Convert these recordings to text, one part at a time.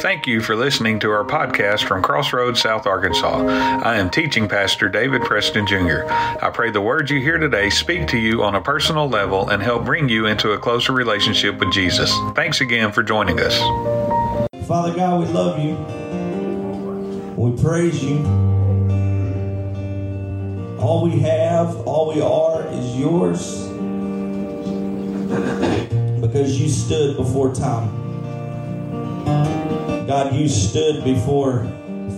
Thank you for listening to our podcast from Crossroads, South Arkansas. I am teaching pastor David Preston Jr. I pray the words you hear today speak to you on a personal level and help bring you into a closer relationship with Jesus. Thanks again for joining us. Father God, we love you. We praise you. All we have, all we are is yours because you stood before time. God, you stood before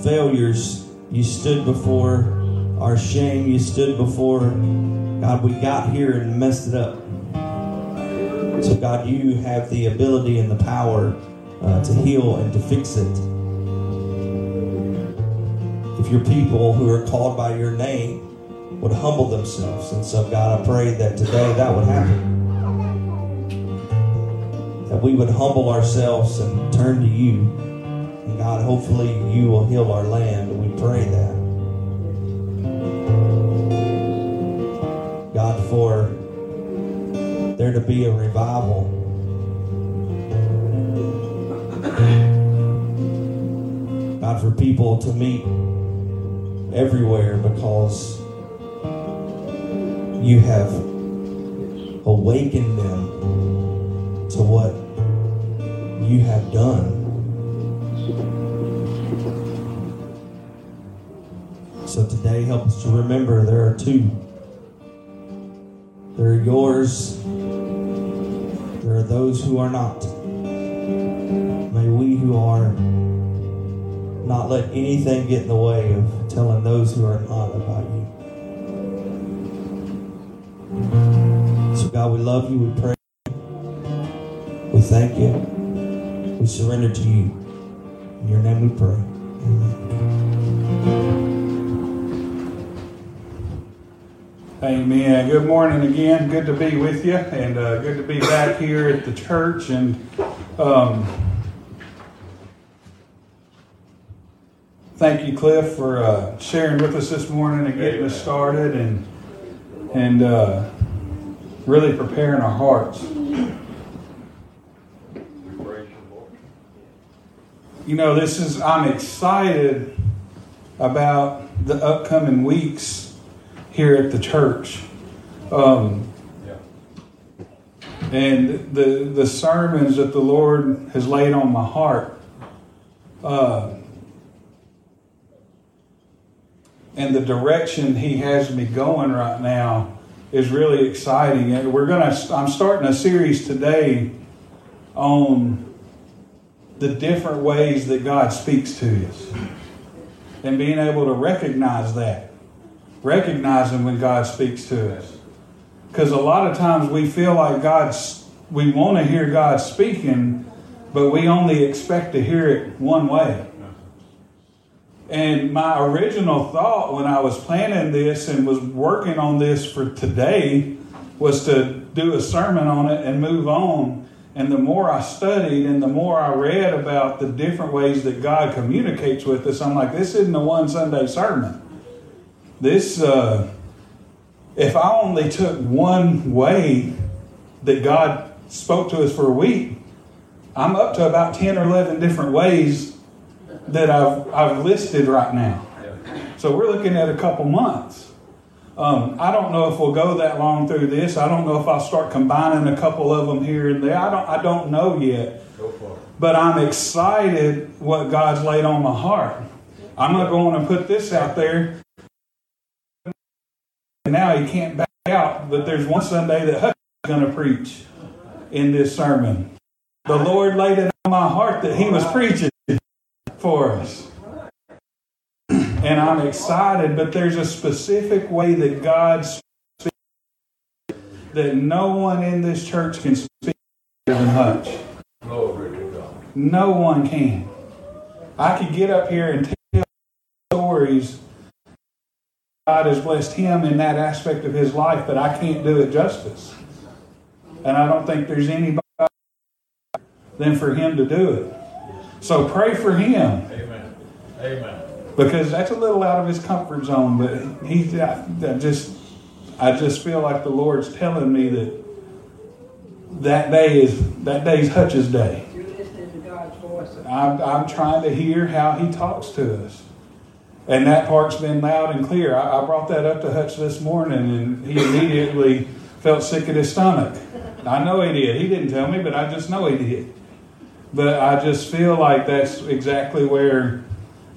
failures. You stood before our shame. You stood before, God, we got here and messed it up. So, God, you have the ability and the power uh, to heal and to fix it. If your people who are called by your name would humble themselves. And so, God, I pray that today that would happen that we would humble ourselves and turn to you. And God, hopefully you will heal our land. We pray that. God, for there to be a revival. God, for people to meet everywhere because you have awakened them to what you have done. Today, help us to remember there are two. There are yours, there are those who are not. May we who are not let anything get in the way of telling those who are not about you. So, God, we love you, we pray, we thank you, we surrender to you. In your name we pray. Amen. Amen. Good morning again. Good to be with you, and uh, good to be back here at the church. And um, thank you, Cliff, for uh, sharing with us this morning and getting us started, and and uh, really preparing our hearts. You know, this is I'm excited about the upcoming weeks here at the church. Um, and the the sermons that the Lord has laid on my heart, uh, and the direction He has me going right now is really exciting. And we're gonna I'm starting a series today on the different ways that God speaks to us, and being able to recognize that recognizing when God speaks to us. Because a lot of times we feel like God's, we want to hear God speaking, but we only expect to hear it one way. And my original thought when I was planning this and was working on this for today was to do a sermon on it and move on. And the more I studied and the more I read about the different ways that God communicates with us, I'm like, this isn't a one Sunday sermon this uh, if i only took one way that god spoke to us for a week i'm up to about 10 or 11 different ways that i've, I've listed right now. So we're looking at a couple months. Um, i don't know if we'll go that long through this. I don't know if i'll start combining a couple of them here and there. I don't, I don't know yet. But i'm excited what god's laid on my heart. I'm not going to put this out there now he can't back out. But there's one Sunday that Hutch is going to preach in this sermon. The Lord laid it on my heart that he was preaching for us. And I'm excited, but there's a specific way that God speaks that no one in this church can speak better than Hutch. No one can. I could get up here and tell stories God has blessed him in that aspect of his life, but I can't do it justice. And I don't think there's anybody than for him to do it. So pray for him. Amen. Amen. Because that's a little out of his comfort zone, but he I, I just I just feel like the Lord's telling me that that day is that day's Hutch's day. You're listening to God's voice. I'm, I'm trying to hear how he talks to us. And that part's been loud and clear. I, I brought that up to Hutch this morning, and he immediately felt sick at his stomach. I know he did. He didn't tell me, but I just know he did. But I just feel like that's exactly where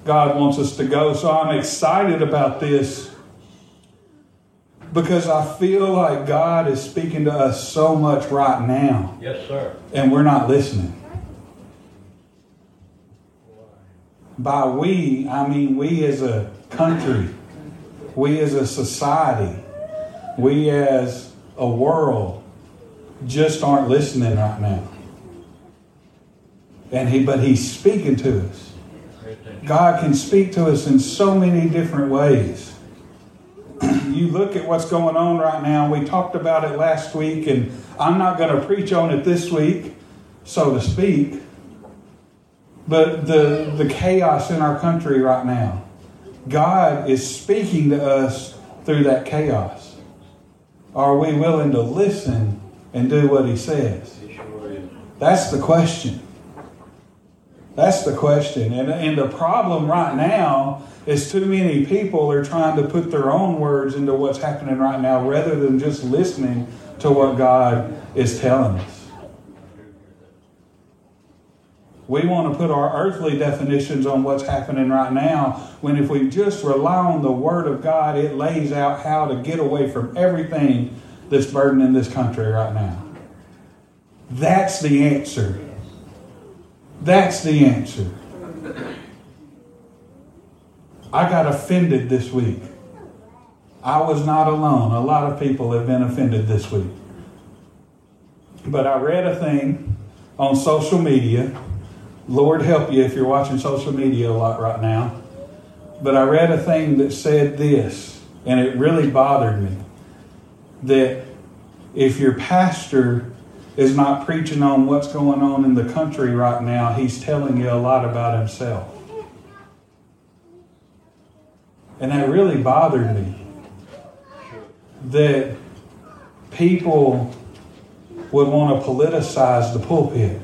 God wants us to go. So I'm excited about this because I feel like God is speaking to us so much right now. Yes, sir. And we're not listening. By we, I mean we as a country, we as a society, we as a world just aren't listening right now. And he but he's speaking to us. God can speak to us in so many different ways. you look at what's going on right now. We talked about it last week, and I'm not going to preach on it this week, so to speak. But the, the chaos in our country right now, God is speaking to us through that chaos. Are we willing to listen and do what He says? That's the question. That's the question. And, and the problem right now is too many people are trying to put their own words into what's happening right now rather than just listening to what God is telling us. We want to put our earthly definitions on what's happening right now when if we just rely on the Word of God, it lays out how to get away from everything that's burdening this country right now. That's the answer. That's the answer. I got offended this week. I was not alone. A lot of people have been offended this week. But I read a thing on social media. Lord help you if you're watching social media a lot right now. But I read a thing that said this, and it really bothered me that if your pastor is not preaching on what's going on in the country right now, he's telling you a lot about himself. And that really bothered me. That people would want to politicize the pulpit.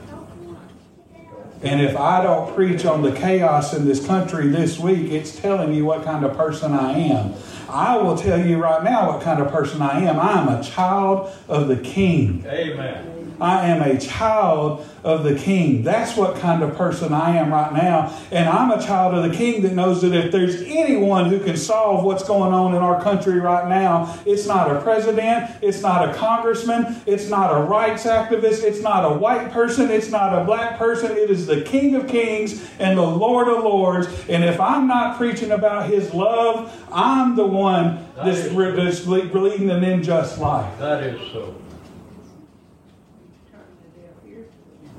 And if I don't preach on the chaos in this country this week, it's telling you what kind of person I am. I will tell you right now what kind of person I am. I am a child of the King. Amen. I am a child of the King. That's what kind of person I am right now. And I'm a child of the King that knows that if there's anyone who can solve what's going on in our country right now, it's not a president, it's not a congressman, it's not a rights activist, it's not a white person, it's not a black person. It is the King of Kings and the Lord of Lords. And if I'm not preaching about His love, I'm the one that's, that's leading an unjust life. That is so.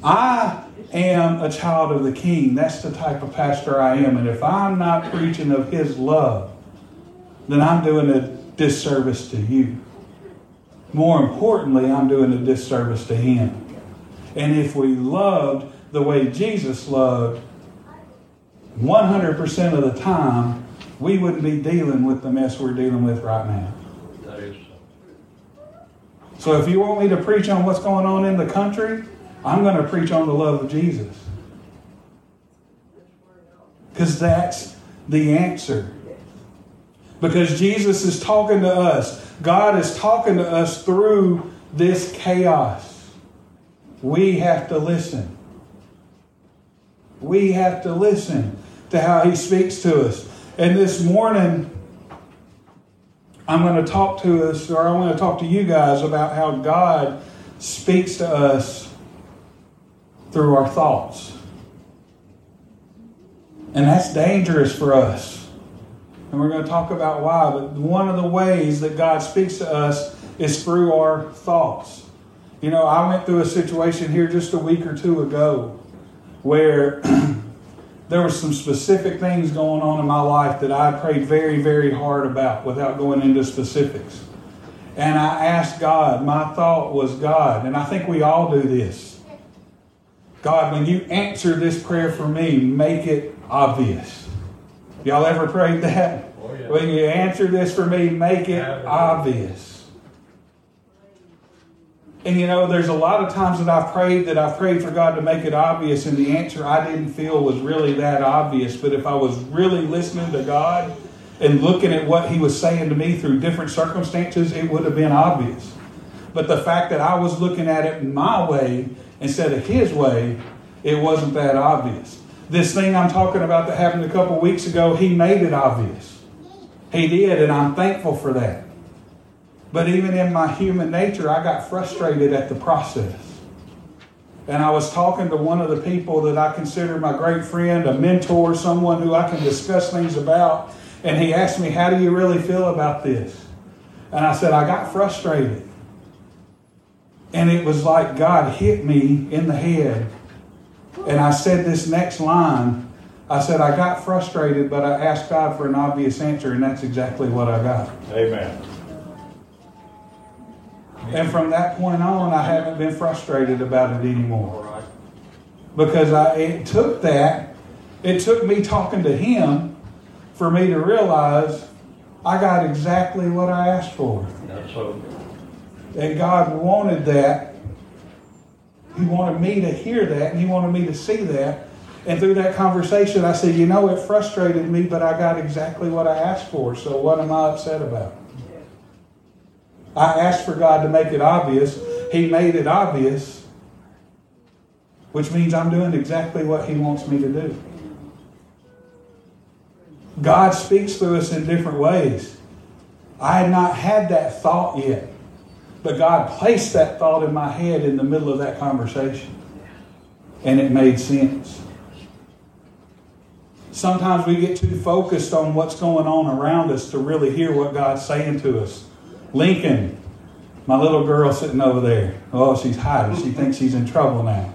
I am a child of the King. That's the type of pastor I am. And if I'm not preaching of His love, then I'm doing a disservice to you. More importantly, I'm doing a disservice to Him. And if we loved the way Jesus loved, 100% of the time, we wouldn't be dealing with the mess we're dealing with right now. That is so. So if you want me to preach on what's going on in the country, I'm going to preach on the love of Jesus. Because that's the answer. Because Jesus is talking to us. God is talking to us through this chaos. We have to listen. We have to listen to how He speaks to us. And this morning, I'm going to talk to us, or I want to talk to you guys about how God speaks to us through our thoughts. And that's dangerous for us. And we're going to talk about why. But one of the ways that God speaks to us is through our thoughts. You know, I went through a situation here just a week or two ago where there were some specific things going on in my life that I prayed very, very hard about without going into specifics. And I asked God, my thought was God. And I think we all do this. God, when you answer this prayer for me, make it obvious. Y'all ever prayed that? Oh, yeah. When you answer this for me, make it Yeah. obvious. And you know, there's a lot of times that I've prayed that I've prayed for God to make it obvious, and the answer I didn't feel was really that obvious. But if I was really listening to God and looking at what He was saying to me through different circumstances, it would have been obvious. But the fact that I was looking at it my way instead of His way, it wasn't that obvious. This thing I'm talking about that happened a couple weeks ago, He made it obvious. He did, and I'm thankful for that. But even in my human nature, I got frustrated at the process. And I was talking to one of the people that I consider my great friend, a mentor, someone who I can discuss things about. And he asked me, How do you really feel about this? And I said, I got frustrated. And it was like God hit me in the head. And I said this next line I said, I got frustrated, but I asked God for an obvious answer, and that's exactly what I got. Amen. And from that point on, I haven't been frustrated about it anymore. right. Because I, it took that, it took me talking to Him for me to realize I got exactly what I asked for. That's so. And God wanted that. He wanted me to hear that, and He wanted me to see that. And through that conversation, I said, You know, it frustrated me, but I got exactly what I asked for. So what am I upset about? I asked for God to make it obvious. He made it obvious, which means I'm doing exactly what He wants me to do. God speaks through us in different ways. I had not had that thought yet, but God placed that thought in my head in the middle of that conversation, and it made sense. Sometimes we get too focused on what's going on around us to really hear what God's saying to us. Lincoln, my little girl sitting over there. Oh, she's hiding. She thinks she's in trouble now.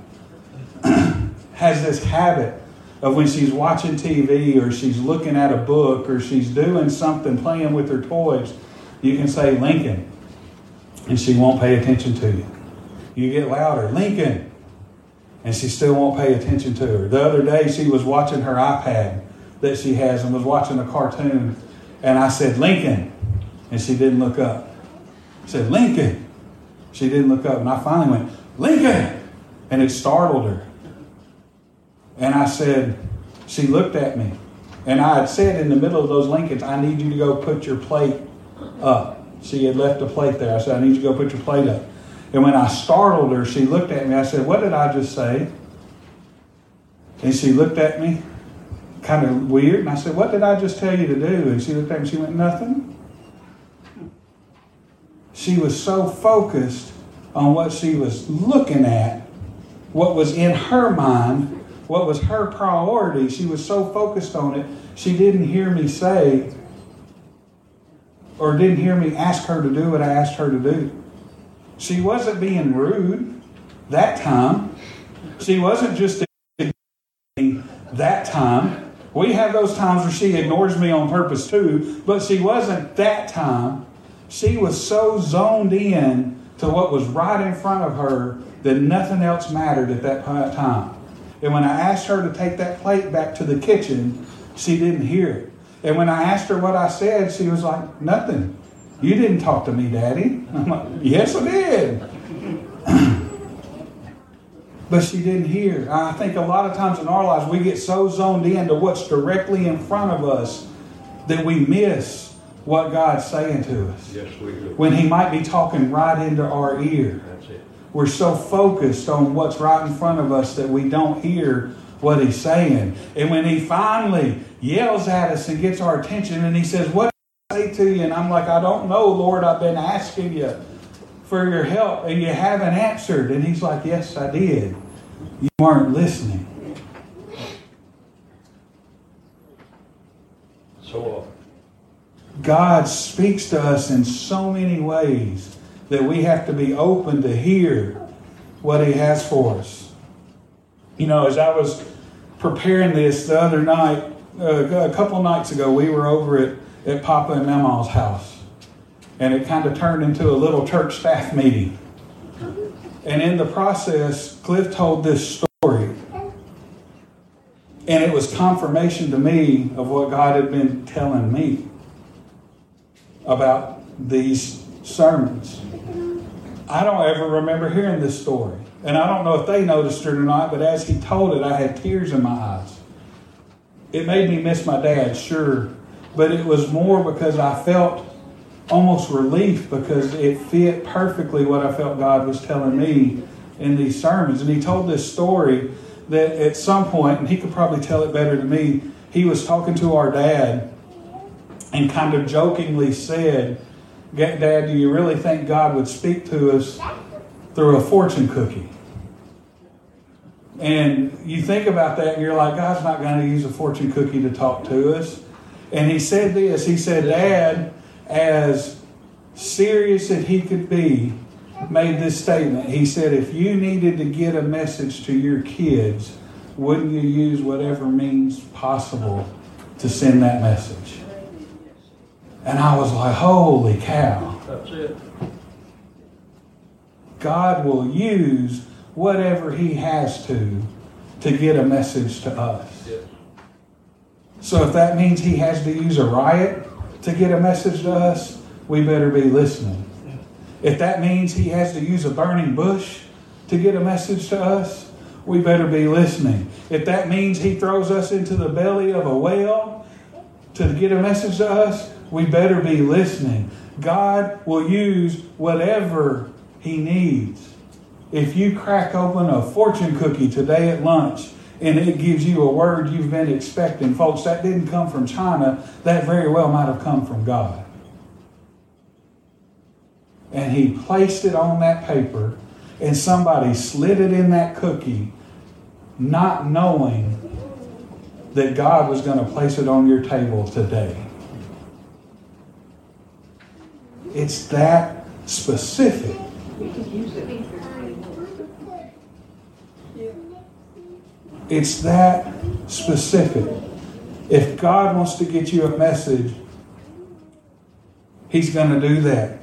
Has this habit of when she's watching TV or she's looking at a book or she's doing something, playing with her toys, you can say Lincoln, and she won't pay attention to you. You get louder, Lincoln, and she still won't pay attention to her. The other day, she was watching her iPad that she has and was watching a cartoon, and I said, Lincoln, and she didn't look up. I said, Lincoln. She didn't look up, and I finally went, Lincoln, and it startled her. And I said, she looked at me. And I had said in the middle of those Lincolns, I need you to go put your plate up. She had left a plate there. I said, I need you to go put your plate up. And when I startled her, she looked at me. I said, What did I just say? And she looked at me kind of weird. And I said, What did I just tell you to do? And she looked at me. She went, Nothing. She was so focused on what she was looking at, what was in her mind, what was her priority. She was so focused on it, she didn't hear me say, or didn't hear me ask her to do what I asked her to do. She wasn't being rude that time. She wasn't just that time. We have those times where she ignores me on purpose too, but she wasn't that time. She was so zoned in to what was right in front of her that nothing else mattered at that time. And when I asked her to take that plate back to the kitchen, she didn't hear it. And when I asked her what I said, she was like, Nothing. You didn't talk to me, Daddy. I'm like, Yes, I did. but she didn't hear. I think a lot of times in our lives, we get so zoned in to what's directly in front of us that we miss what God's saying to us. Yes, we do. When He might be talking right into our ear. That's it. We're so focused on what's right in front of us that we don't hear what he's saying. And when he finally yells at us and gets our attention and he says, What did I say to you? And I'm like, I don't know, Lord. I've been asking you for your help and you haven't answered. And he's like, Yes, I did. You weren't listening. So often. God speaks to us in so many ways that we have to be open to hear what He has for us. You know, as I was preparing this the other night, uh, a couple nights ago, we were over at, at Papa and Mama's house. And it kind of turned into a little church staff meeting. And in the process, Cliff told this story. And it was confirmation to me of what God had been telling me about these sermons. I don't ever remember hearing this story. And I don't know if they noticed it or not, but as he told it, I had tears in my eyes. It made me miss my dad, sure, but it was more because I felt almost relief because it fit perfectly what I felt God was telling me in these sermons. And he told this story that at some point, and he could probably tell it better than me, he was talking to our dad and kind of jokingly said, Dad, do you really think God would speak to us through a fortune cookie? And you think about that and you're like, God's not going to use a fortune cookie to talk to us. And he said this He said, Dad, as serious as he could be, made this statement. He said, If you needed to get a message to your kids, wouldn't you use whatever means possible to send that message? And I was like, Holy cow. That's it. God will use whatever He has to to get a message to us. So if that means He has to use a riot to get a message to us, we better be listening. If that means He has to use a burning bush to get a message to us, we better be listening. If that means He throws us into the belly of a whale to get a message to us, we better be listening. God will use whatever He needs. If you crack open a fortune cookie today at lunch and it gives you a word you've been expecting, folks, that didn't come from China. That very well might have come from God. And He placed it on that paper, and somebody slid it in that cookie, not knowing that God was going to place it on your table today. It's that specific. It's that specific. If God wants to get you a message, He's going to do that.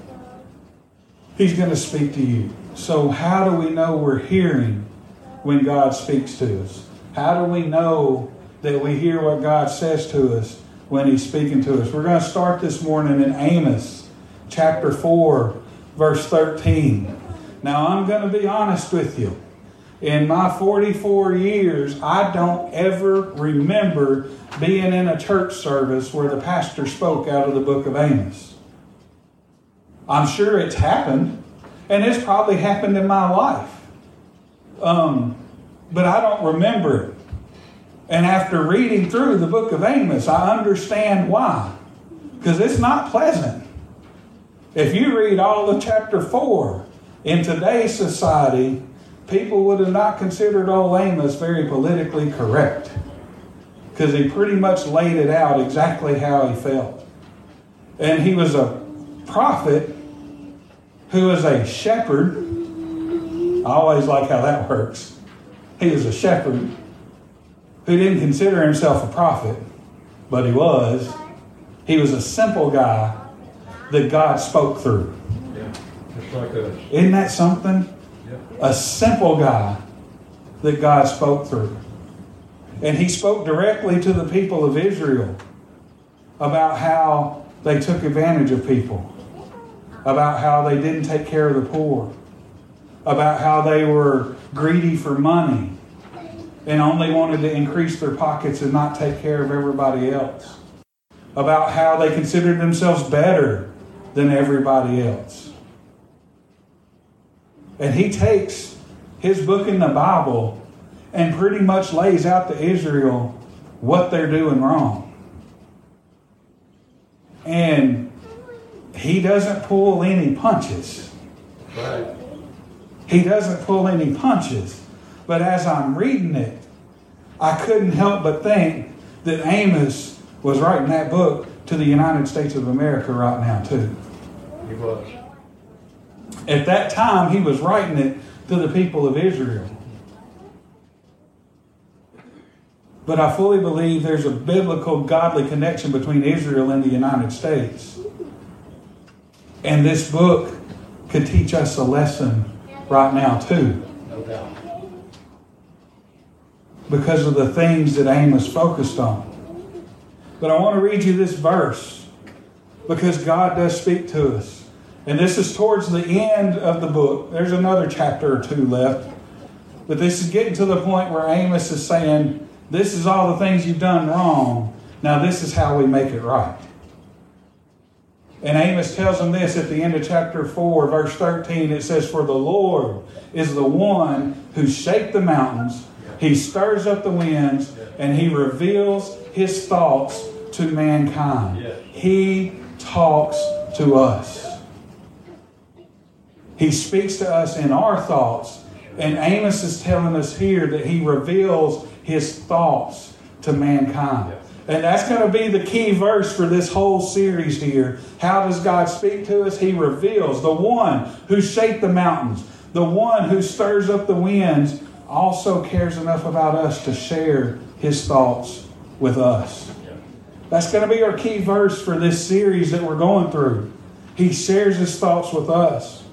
He's going to speak to you. So, how do we know we're hearing when God speaks to us? How do we know that we hear what God says to us when He's speaking to us? We're going to start this morning in Amos chapter 4, verse 13. Now, I'm going to be honest with you. In my 44 years, I don't ever remember being in a church service where the pastor spoke out of the book of Amos. I'm sure it's happened, and it's probably happened in my life. Um, but I don't remember it. And after reading through the book of Amos, I understand why. Because it's not pleasant. If you read all of chapter 4, in today's society, people would have not considered old Amos very politically correct. Because he pretty much laid it out exactly how he felt. And he was a prophet who was a shepherd. I always like how that works. He was a shepherd who didn't consider himself a prophet, but he was. He was a simple guy that God spoke through. Yeah. Just like us. Isn't that something? Yeah. A simple guy that God spoke through. And he spoke directly to the people of Israel about how they took advantage of people, about how they didn't take care of the poor, about how they were greedy for money and only wanted to increase their pockets and not take care of everybody else, about how they considered themselves better than everybody else. And he takes his book in the Bible and pretty much lays out to Israel what they're doing wrong. And he doesn't pull any punches. Right. He doesn't pull any punches. But as I'm reading it, I couldn't help but think that Amos was writing that book to the United States of America right now, too. He was. At that time, he was writing it to the people of Israel. But I fully believe there's a biblical, godly connection between Israel and the United States. And this book could teach us a lesson right now, too, No doubt. because of the things that Amos focused on. But I want to read you this verse because God does speak to us. And this is towards the end of the book. There's another chapter or two left. But this is getting to the point where Amos is saying, This is all the things you've done wrong. Now, this is how we make it right. And Amos tells him this at the end of chapter 4, verse 13. It says, For the Lord is the one who shakes the mountains, he stirs up the winds, and he reveals his thoughts to mankind. He talks to us. He speaks to us in our thoughts. And Amos is telling us here that he reveals his thoughts to mankind. And that's going to be the key verse for this whole series here. How does God speak to us? He reveals the one who shaped the mountains, the one who stirs up the winds, also cares enough about us to share his thoughts with us. That's going to be our key verse for this series that we're going through. He shares his thoughts with us.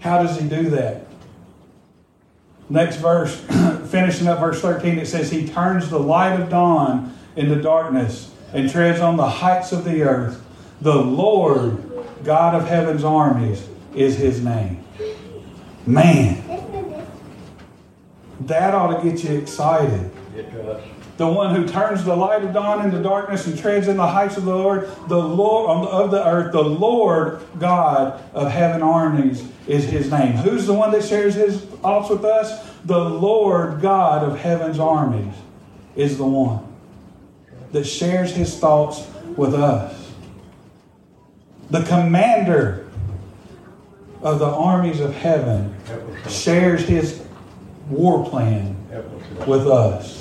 How does he do that? Next verse, finishing up verse 13, it says, He turns the light of dawn into darkness and treads on the heights of the earth. The Lord, God of heaven's armies, is his name. Man, that ought to get you excited. It does. The one who turns the light of dawn into darkness and treads in the heights of the Lord, the Lord um, of the earth, the Lord God of heaven armies is his name. Who's the one that shares his thoughts with us? The Lord God of heaven's armies is the one that shares his thoughts with us. The commander of the armies of heaven shares his war plan with us.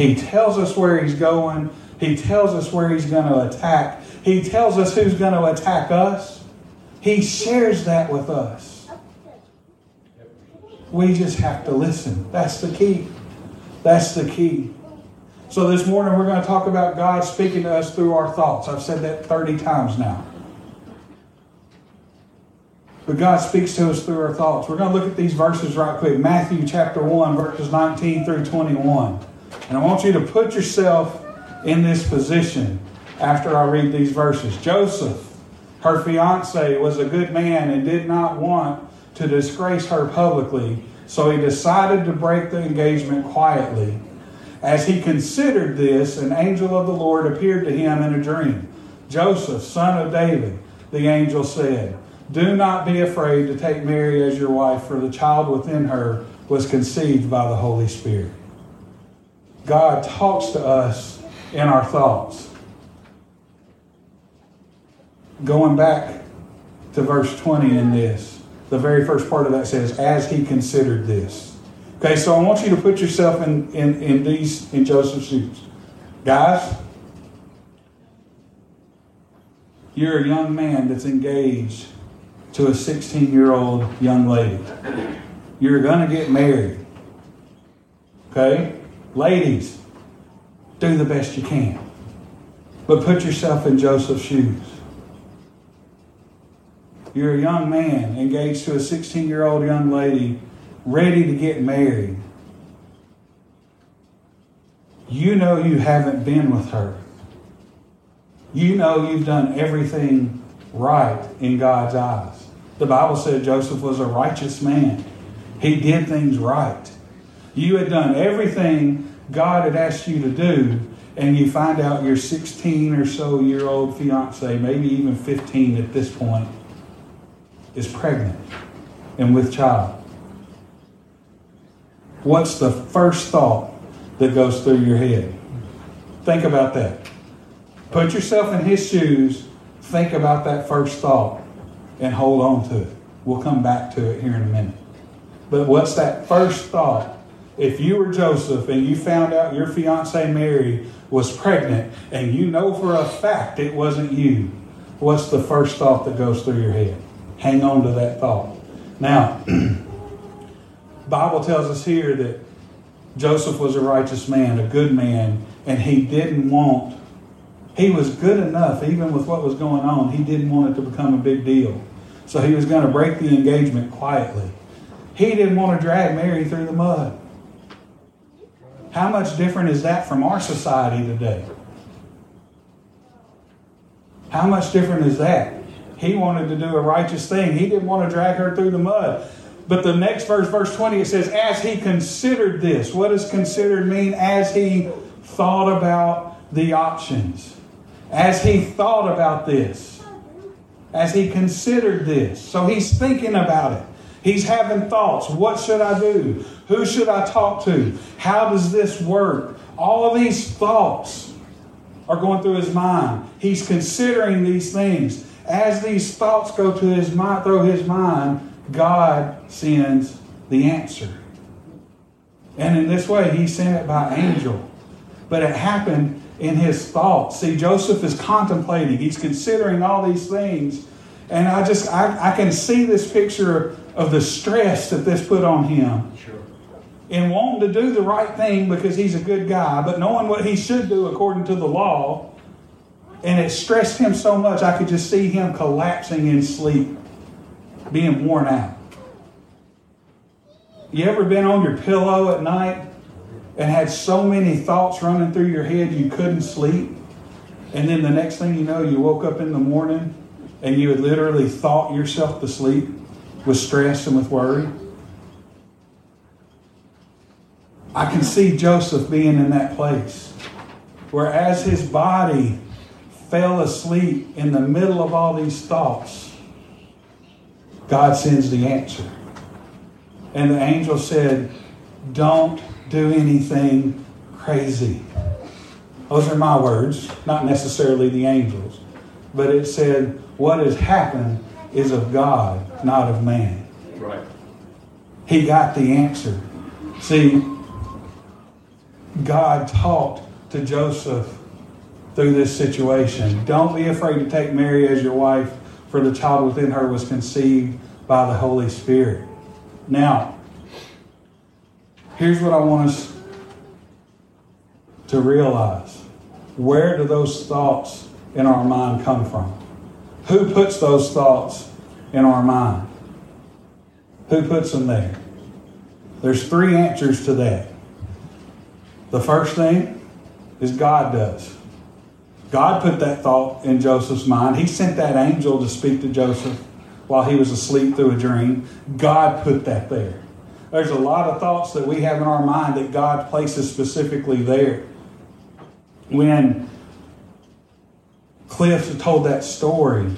He tells us where he's going. He tells us where he's going to attack. He tells us who's going to attack us. He shares that with us. We just have to listen. That's the key. That's the key. So this morning we're going to talk about God speaking to us through our thoughts. I've said that 30 times now. But God speaks to us through our thoughts. We're going to look at these verses right quick. Matthew chapter 1, verses 19 through 21. And I want you to put yourself in this position after I read these verses. Joseph, her fiance, was a good man and did not want to disgrace her publicly, so he decided to break the engagement quietly. As he considered this, an angel of the Lord appeared to him in a dream. Joseph, son of David, the angel said, Do not be afraid to take Mary as your wife, for the child within her was conceived by the Holy Spirit. God talks to us in our thoughts. Going back to verse 20 in this, the very first part of that says, As he considered this. Okay, so I want you to put yourself in, in, in these in Joseph's shoes. Guys, you're a young man that's engaged to a 16 year old young lady. You're going to get married. Okay? Ladies, do the best you can. But put yourself in Joseph's shoes. You're a young man engaged to a 16 year old young lady ready to get married. You know you haven't been with her. You know you've done everything right in God's eyes. The Bible said Joseph was a righteous man. He did things right. You had done everything God had asked you to do, and you find out your 16 or so year old fiance, maybe even 15 at this point, is pregnant and with child. What's the first thought that goes through your head? Think about that. Put yourself in his shoes. Think about that first thought and hold on to it. We'll come back to it here in a minute. But what's that first thought? If you were Joseph and you found out your fiancee Mary was pregnant and you know for a fact it wasn't you, what's the first thought that goes through your head? Hang on to that thought. Now, Bible tells us here that Joseph was a righteous man, a good man, and he didn't want he was good enough, even with what was going on, he didn't want it to become a big deal. So he was going to break the engagement quietly. He didn't want to drag Mary through the mud. How much different is that from our society today? How much different is that? He wanted to do a righteous thing. He didn't want to drag her through the mud. But the next verse, verse 20, it says, As he considered this. What does considered mean? As he thought about the options. As he thought about this. As he considered this. So he's thinking about it. He's having thoughts. What should I do? Who should I talk to? How does this work? All of these thoughts are going through his mind. He's considering these things. As these thoughts go to his mind, through his mind, God sends the answer. And in this way, he sent it by angel. But it happened in his thoughts. See, Joseph is contemplating, he's considering all these things. And I just, I, I can see this picture of the stress that this put on him. Sure. In wanting to do the right thing because he's a good guy, but knowing what he should do according to the law. And it stressed him so much, I could just see him collapsing in sleep, being worn out. You ever been on your pillow at night and had so many thoughts running through your head you couldn't sleep? And then the next thing you know, you woke up in the morning and you had literally thought yourself to sleep with stress and with worry? I can see Joseph being in that place where, as his body fell asleep in the middle of all these thoughts, God sends the answer. And the angel said, Don't do anything crazy. Those are my words, not necessarily the angels. But it said, What has happened is of God, not of man. Right. He got the answer. See, God talked to Joseph through this situation. Don't be afraid to take Mary as your wife, for the child within her was conceived by the Holy Spirit. Now, here's what I want us to realize. Where do those thoughts in our mind come from? Who puts those thoughts in our mind? Who puts them there? There's three answers to that. The first thing is God does. God put that thought in Joseph's mind. He sent that angel to speak to Joseph while he was asleep through a dream. God put that there. There's a lot of thoughts that we have in our mind that God places specifically there. When Cliff told that story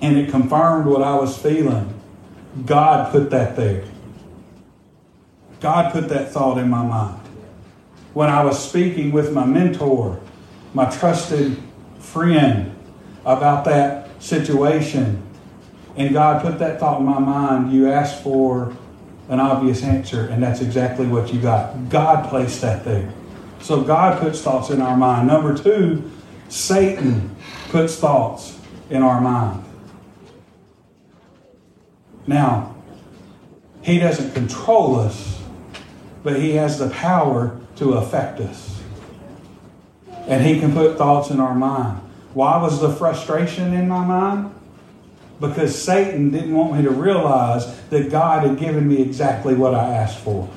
and it confirmed what I was feeling, God put that there. God put that thought in my mind. When I was speaking with my mentor, my trusted friend, about that situation, and God put that thought in my mind, you asked for an obvious answer, and that's exactly what you got. God placed that there. So God puts thoughts in our mind. Number two, Satan puts thoughts in our mind. Now, he doesn't control us, but he has the power to affect us. And he can put thoughts in our mind. Why was the frustration in my mind? Because Satan didn't want me to realize that God had given me exactly what I asked for.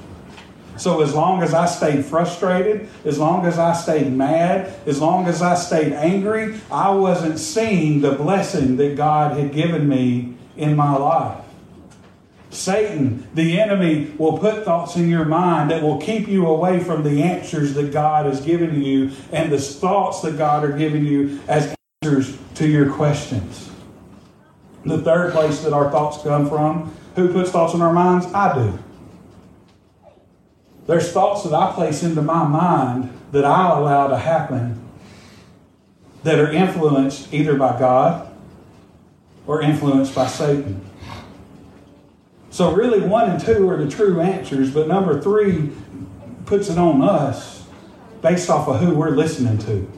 So, as long as I stayed frustrated, as long as I stayed mad, as long as I stayed angry, I wasn't seeing the blessing that God had given me in my life. Satan, the enemy, will put thoughts in your mind that will keep you away from the answers that God has given you and the thoughts that God are giving you as answers to your questions. The third place that our thoughts come from, who puts thoughts in our minds? I do. There's thoughts that I place into my mind that I allow to happen that are influenced either by God or influenced by Satan. So, really, one and two are the true answers, but number three puts it on us based off of who we're listening to.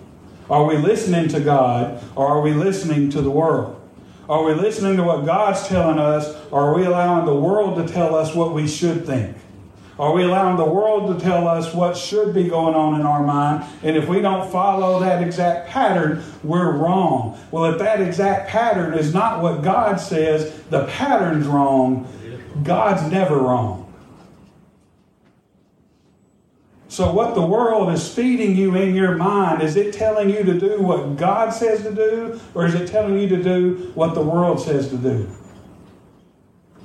Are we listening to God or are we listening to the world? Are we listening to what God's telling us or are we allowing the world to tell us what we should think? Are we allowing the world to tell us what should be going on in our mind? And if we don't follow that exact pattern, we're wrong. Well, if that exact pattern is not what God says, the pattern's wrong. God's never wrong. So, what the world is feeding you in your mind, is it telling you to do what God says to do, or is it telling you to do what the world says to do?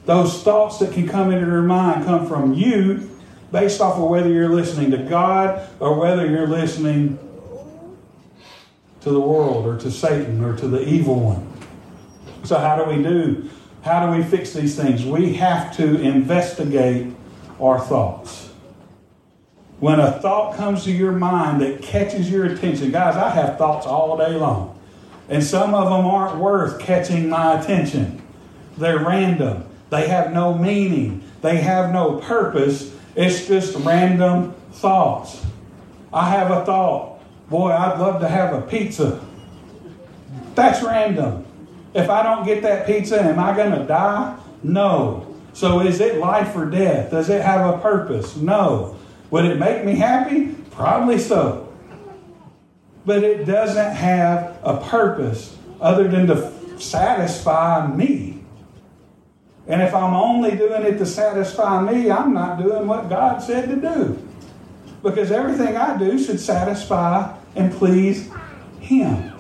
Those thoughts that can come into your mind come from you based off of whether you're listening to God or whether you're listening to the world or to Satan or to the evil one. So, how do we do? How do we fix these things? We have to investigate our thoughts. When a thought comes to your mind that catches your attention, guys, I have thoughts all day long. And some of them aren't worth catching my attention. They're random, they have no meaning, they have no purpose. It's just random thoughts. I have a thought, boy, I'd love to have a pizza. That's random. If I don't get that pizza, am I going to die? No. So is it life or death? Does it have a purpose? No. Would it make me happy? Probably so. But it doesn't have a purpose other than to satisfy me. And if I'm only doing it to satisfy me, I'm not doing what God said to do. Because everything I do should satisfy and please Him.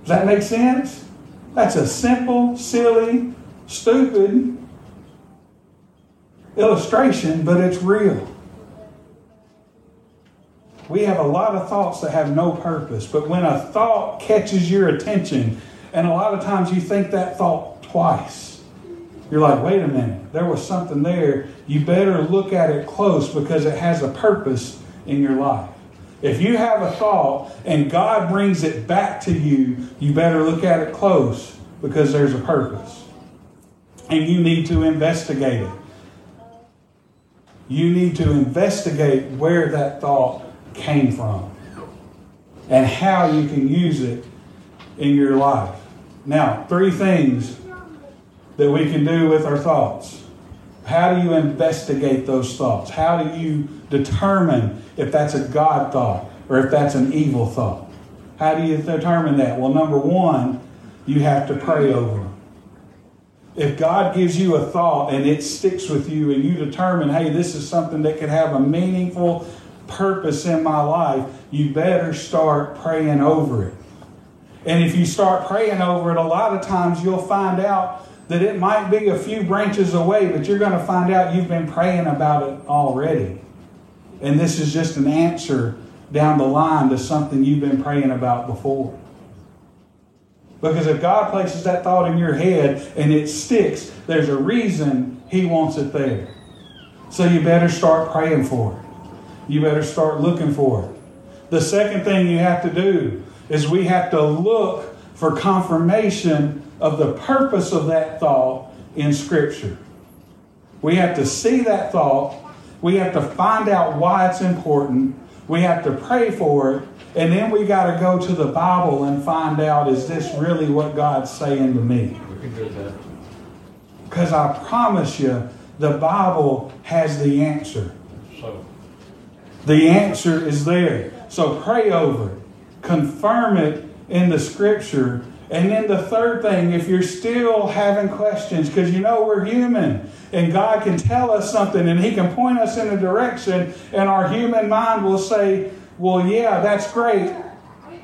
Does that make sense? That's a simple, silly, stupid illustration, but it's real. We have a lot of thoughts that have no purpose, but when a thought catches your attention, and a lot of times you think that thought twice, you're like, wait a minute, there was something there. You better look at it close because it has a purpose in your life. If you have a thought and God brings it back to you, you better look at it close because there's a purpose. And you need to investigate it. You need to investigate where that thought came from and how you can use it in your life. Now, three things that we can do with our thoughts. How do you investigate those thoughts? How do you determine if that's a God thought or if that's an evil thought? How do you determine that? Well, number one, you have to pray over. If God gives you a thought and it sticks with you and you determine, hey, this is something that could have a meaningful purpose in my life, you better start praying over it. And if you start praying over it, a lot of times you'll find out that it might be a few branches away, but you're going to find out you've been praying about it already. And this is just an answer down the line to something you've been praying about before. Because if God places that thought in your head and it sticks, there's a reason He wants it there. So you better start praying for it. You better start looking for it. The second thing you have to do is we have to look for confirmation of the purpose of that thought in Scripture. We have to see that thought. We have to find out why it's important. We have to pray for it. And then we got to go to the Bible and find out is this really what God's saying to me? We can do that. Because I promise you, the Bible has the answer. So, The answer is there. So pray over it, confirm it in the scripture. And then the third thing, if you're still having questions, because you know we're human and God can tell us something and He can point us in a direction, and our human mind will say, Well, yeah, that's great,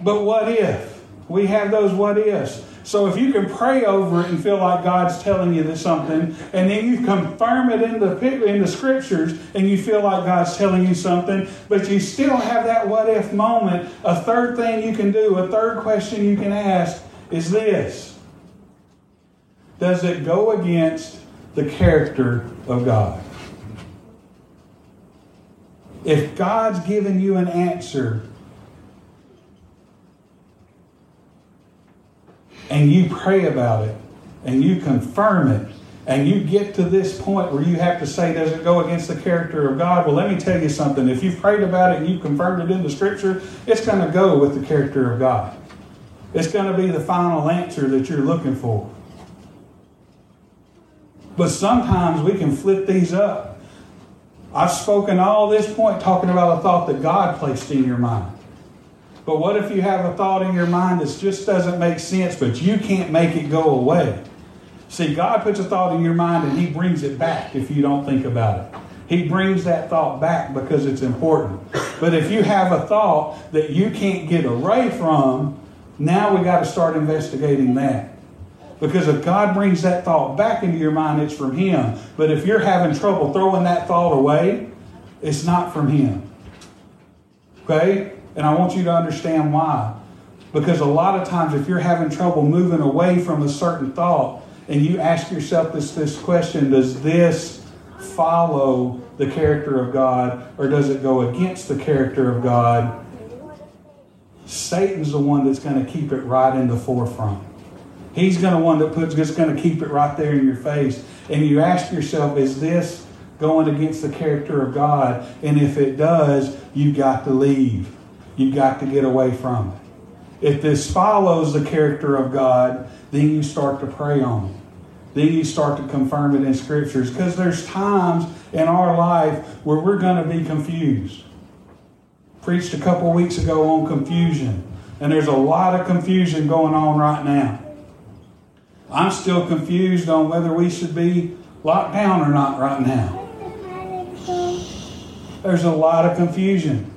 but what if? We have those what ifs. So if you can pray over it and feel like God's telling you this something, and then you confirm it in the in the scriptures, and you feel like God's telling you something, but you still have that what if moment. A third thing you can do, a third question you can ask is this: Does it go against the character of God? If God's given you an answer and you pray about it and you confirm it and you get to this point where you have to say, does it go against the character of God? Well, let me tell you something. If you've prayed about it and you've confirmed it in the scripture, it's going to go with the character of God. It's going to be the final answer that you're looking for. But sometimes we can flip these up. I've spoken all this point talking about a thought that God placed in your mind. But what if you have a thought in your mind that just doesn't make sense, but you can't make it go away? See, God puts a thought in your mind and He brings it back if you don't think about it. He brings that thought back because it's important. But if you have a thought that you can't get away from, now we got to start investigating that. Because if God brings that thought back into your mind, it's from Him. But if you're having trouble throwing that thought away, it's not from Him. Okay? And I want you to understand why. Because a lot of times, if you're having trouble moving away from a certain thought, and you ask yourself this, this question Does this follow the character of God, or does it go against the character of God? Satan's the one that's going to keep it right in the forefront. He's going to one that puts just going to keep it right there in your face. And you ask yourself, is this going against the character of God? And if it does, you've got to leave. You've got to get away from it. If this follows the character of God, then you start to pray on it. Then you start to confirm it in scriptures. Because there's times in our life where we're going to be confused. Preached a couple weeks ago on confusion. And there's a lot of confusion going on right now. I'm still confused on whether we should be locked down or not right now. There's a lot of confusion.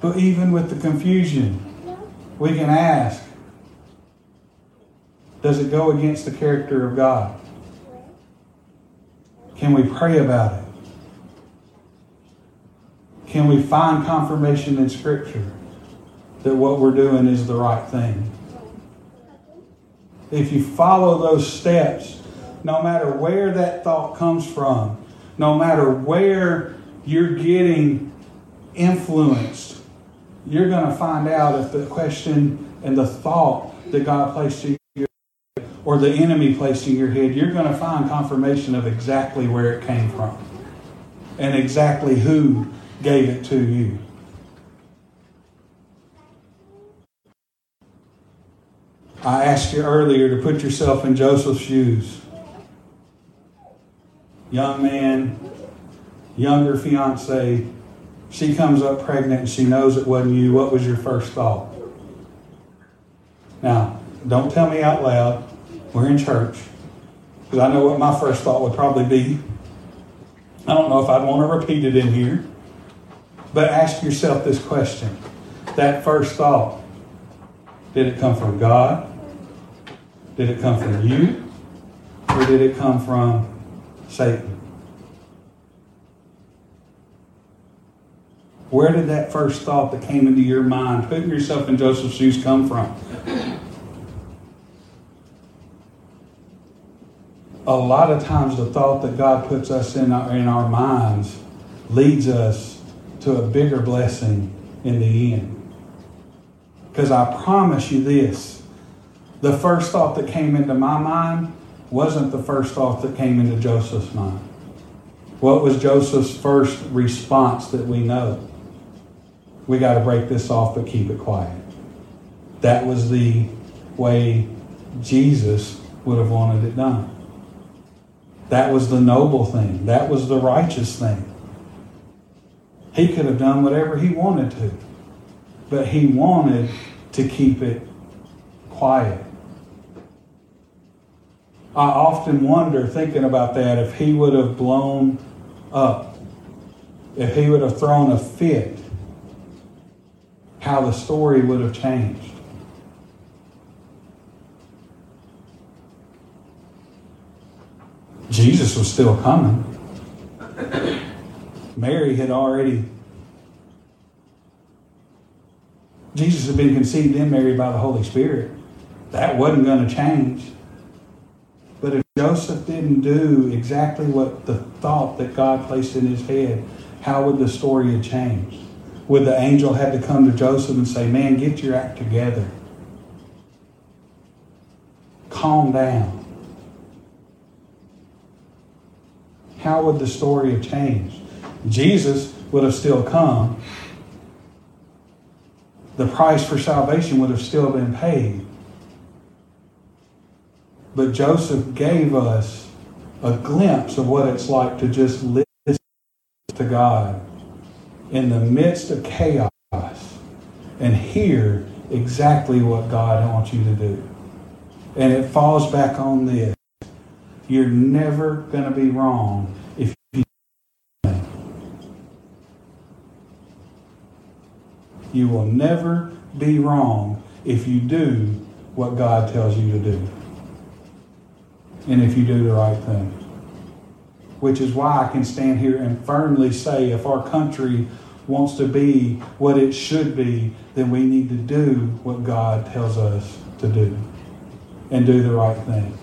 But even with the confusion, we can ask Does it go against the character of God? Can we pray about it? Can we find confirmation in Scripture? that what we're doing is the right thing. If you follow those steps, no matter where that thought comes from, no matter where you're getting influenced, you're going to find out if the question and the thought that God placed in your head or the enemy placed in your head, you're going to find confirmation of exactly where it came from and exactly who gave it to you. I asked you earlier to put yourself in Joseph's shoes. Young man, younger fiance, she comes up pregnant and she knows it wasn't you. What was your first thought? Now, don't tell me out loud. We're in church. Because I know what my first thought would probably be. I don't know if I'd want to repeat it in here. But ask yourself this question. That first thought, did it come from God? Did it come from you? Or did it come from Satan? Where did that first thought that came into your mind, putting yourself in Joseph's shoes, come from? A lot of times, the thought that God puts us in our, in our minds leads us to a bigger blessing in the end. Because I promise you this the first thought that came into my mind wasn't the first thought that came into Joseph's mind. What was Joseph's first response that we know? We got to break this off, but keep it quiet. That was the way Jesus would have wanted it done. That was the noble thing. That was the righteous thing. He could have done whatever he wanted to, but he wanted to keep it quiet. I often wonder, thinking about that, if he would have blown up, if he would have thrown a fit, how the story would have changed. Jesus was still coming. Mary had already. Jesus had been conceived in Mary by the Holy Spirit. That wasn't going to change. But if Joseph didn't do exactly what the thought that God placed in his head, how would the story have changed? Would the angel have to come to Joseph and say, Man, get your act together? Calm down. How would the story have changed? Jesus would have still come. The price for salvation would have still been paid. But Joseph gave us a glimpse of what it's like to just listen to God in the midst of chaos and hear exactly what God wants you to do. And it falls back on this. You're never going to be wrong if you. You will never be wrong if you do what God tells you to do. And if you do the right thing. Which is why I can stand here and firmly say if our country wants to be what it should be, then we need to do what God tells us to do and do the right thing.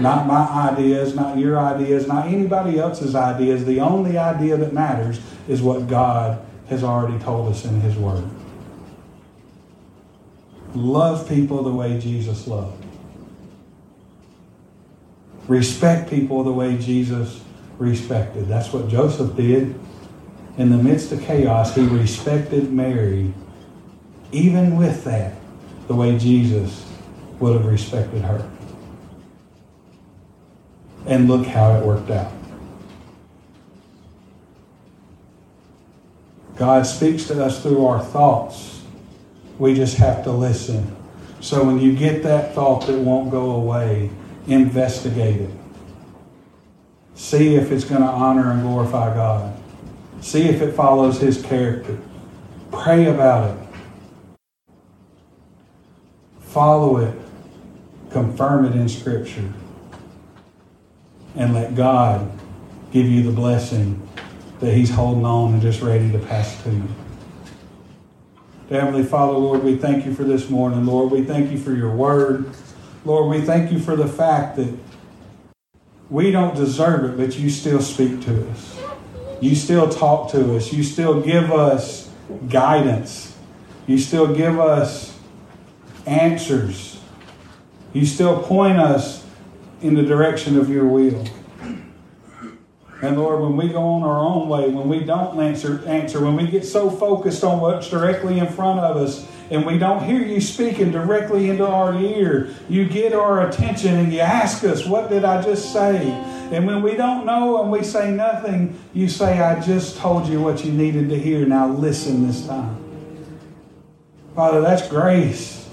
Not my ideas, not your ideas, not anybody else's ideas. The only idea that matters is what God has already told us in His Word. Love people the way Jesus loved. Respect people the way Jesus respected. That's what Joseph did. In the midst of chaos, he respected Mary, even with that, the way Jesus would have respected her. And look how it worked out. God speaks to us through our thoughts. We just have to listen. So when you get that thought that won't go away, investigate it. See if it's going to honor and glorify God. See if it follows His character. Pray about it. Follow it. Confirm it in Scripture. And let God give you the blessing that He's holding on and just ready to pass to you. Heavenly Father, Lord, we thank you for this morning. Lord, we thank you for your word. Lord, we thank you for the fact that we don't deserve it, but you still speak to us. You still talk to us. You still give us guidance. You still give us answers. You still point us in the direction of your will. And Lord, when we go on our own way, when we don't answer, answer, when we get so focused on what's directly in front of us, and we don't hear you speaking directly into our ear, you get our attention and you ask us, What did I just say? And when we don't know and we say nothing, you say, I just told you what you needed to hear. Now listen this time. Father, that's grace,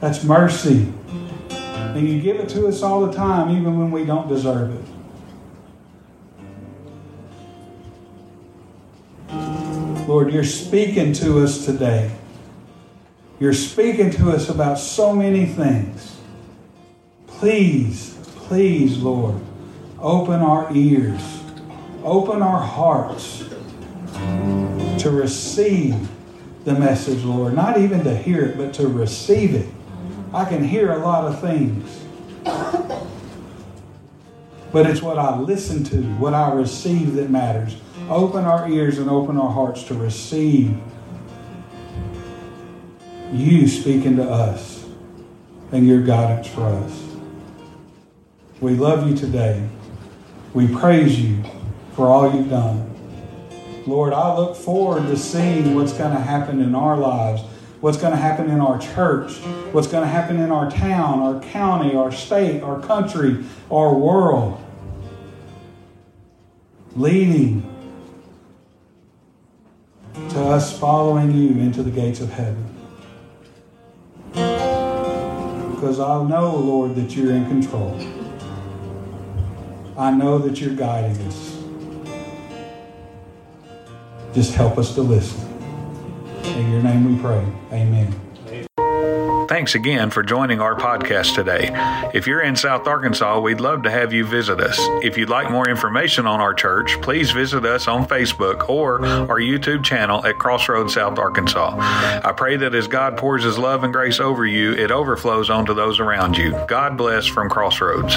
that's mercy. And you give it to us all the time, even when we don't deserve it. Lord, you're speaking to us today. You're speaking to us about so many things. Please, please, Lord, open our ears, open our hearts to receive the message, Lord. Not even to hear it, but to receive it. I can hear a lot of things. But it's what I listen to, what I receive that matters. Open our ears and open our hearts to receive you speaking to us and your guidance for us. We love you today. We praise you for all you've done. Lord, I look forward to seeing what's going to happen in our lives, what's going to happen in our church, what's going to happen in our town, our county, our state, our country, our world. Leading to us following you into the gates of heaven. Because I know, Lord, that you're in control. I know that you're guiding us. Just help us to listen. In your name we pray. Amen. Thanks again for joining our podcast today. If you're in South Arkansas, we'd love to have you visit us. If you'd like more information on our church, please visit us on Facebook or our YouTube channel at Crossroads South Arkansas. I pray that as God pours His love and grace over you, it overflows onto those around you. God bless from Crossroads.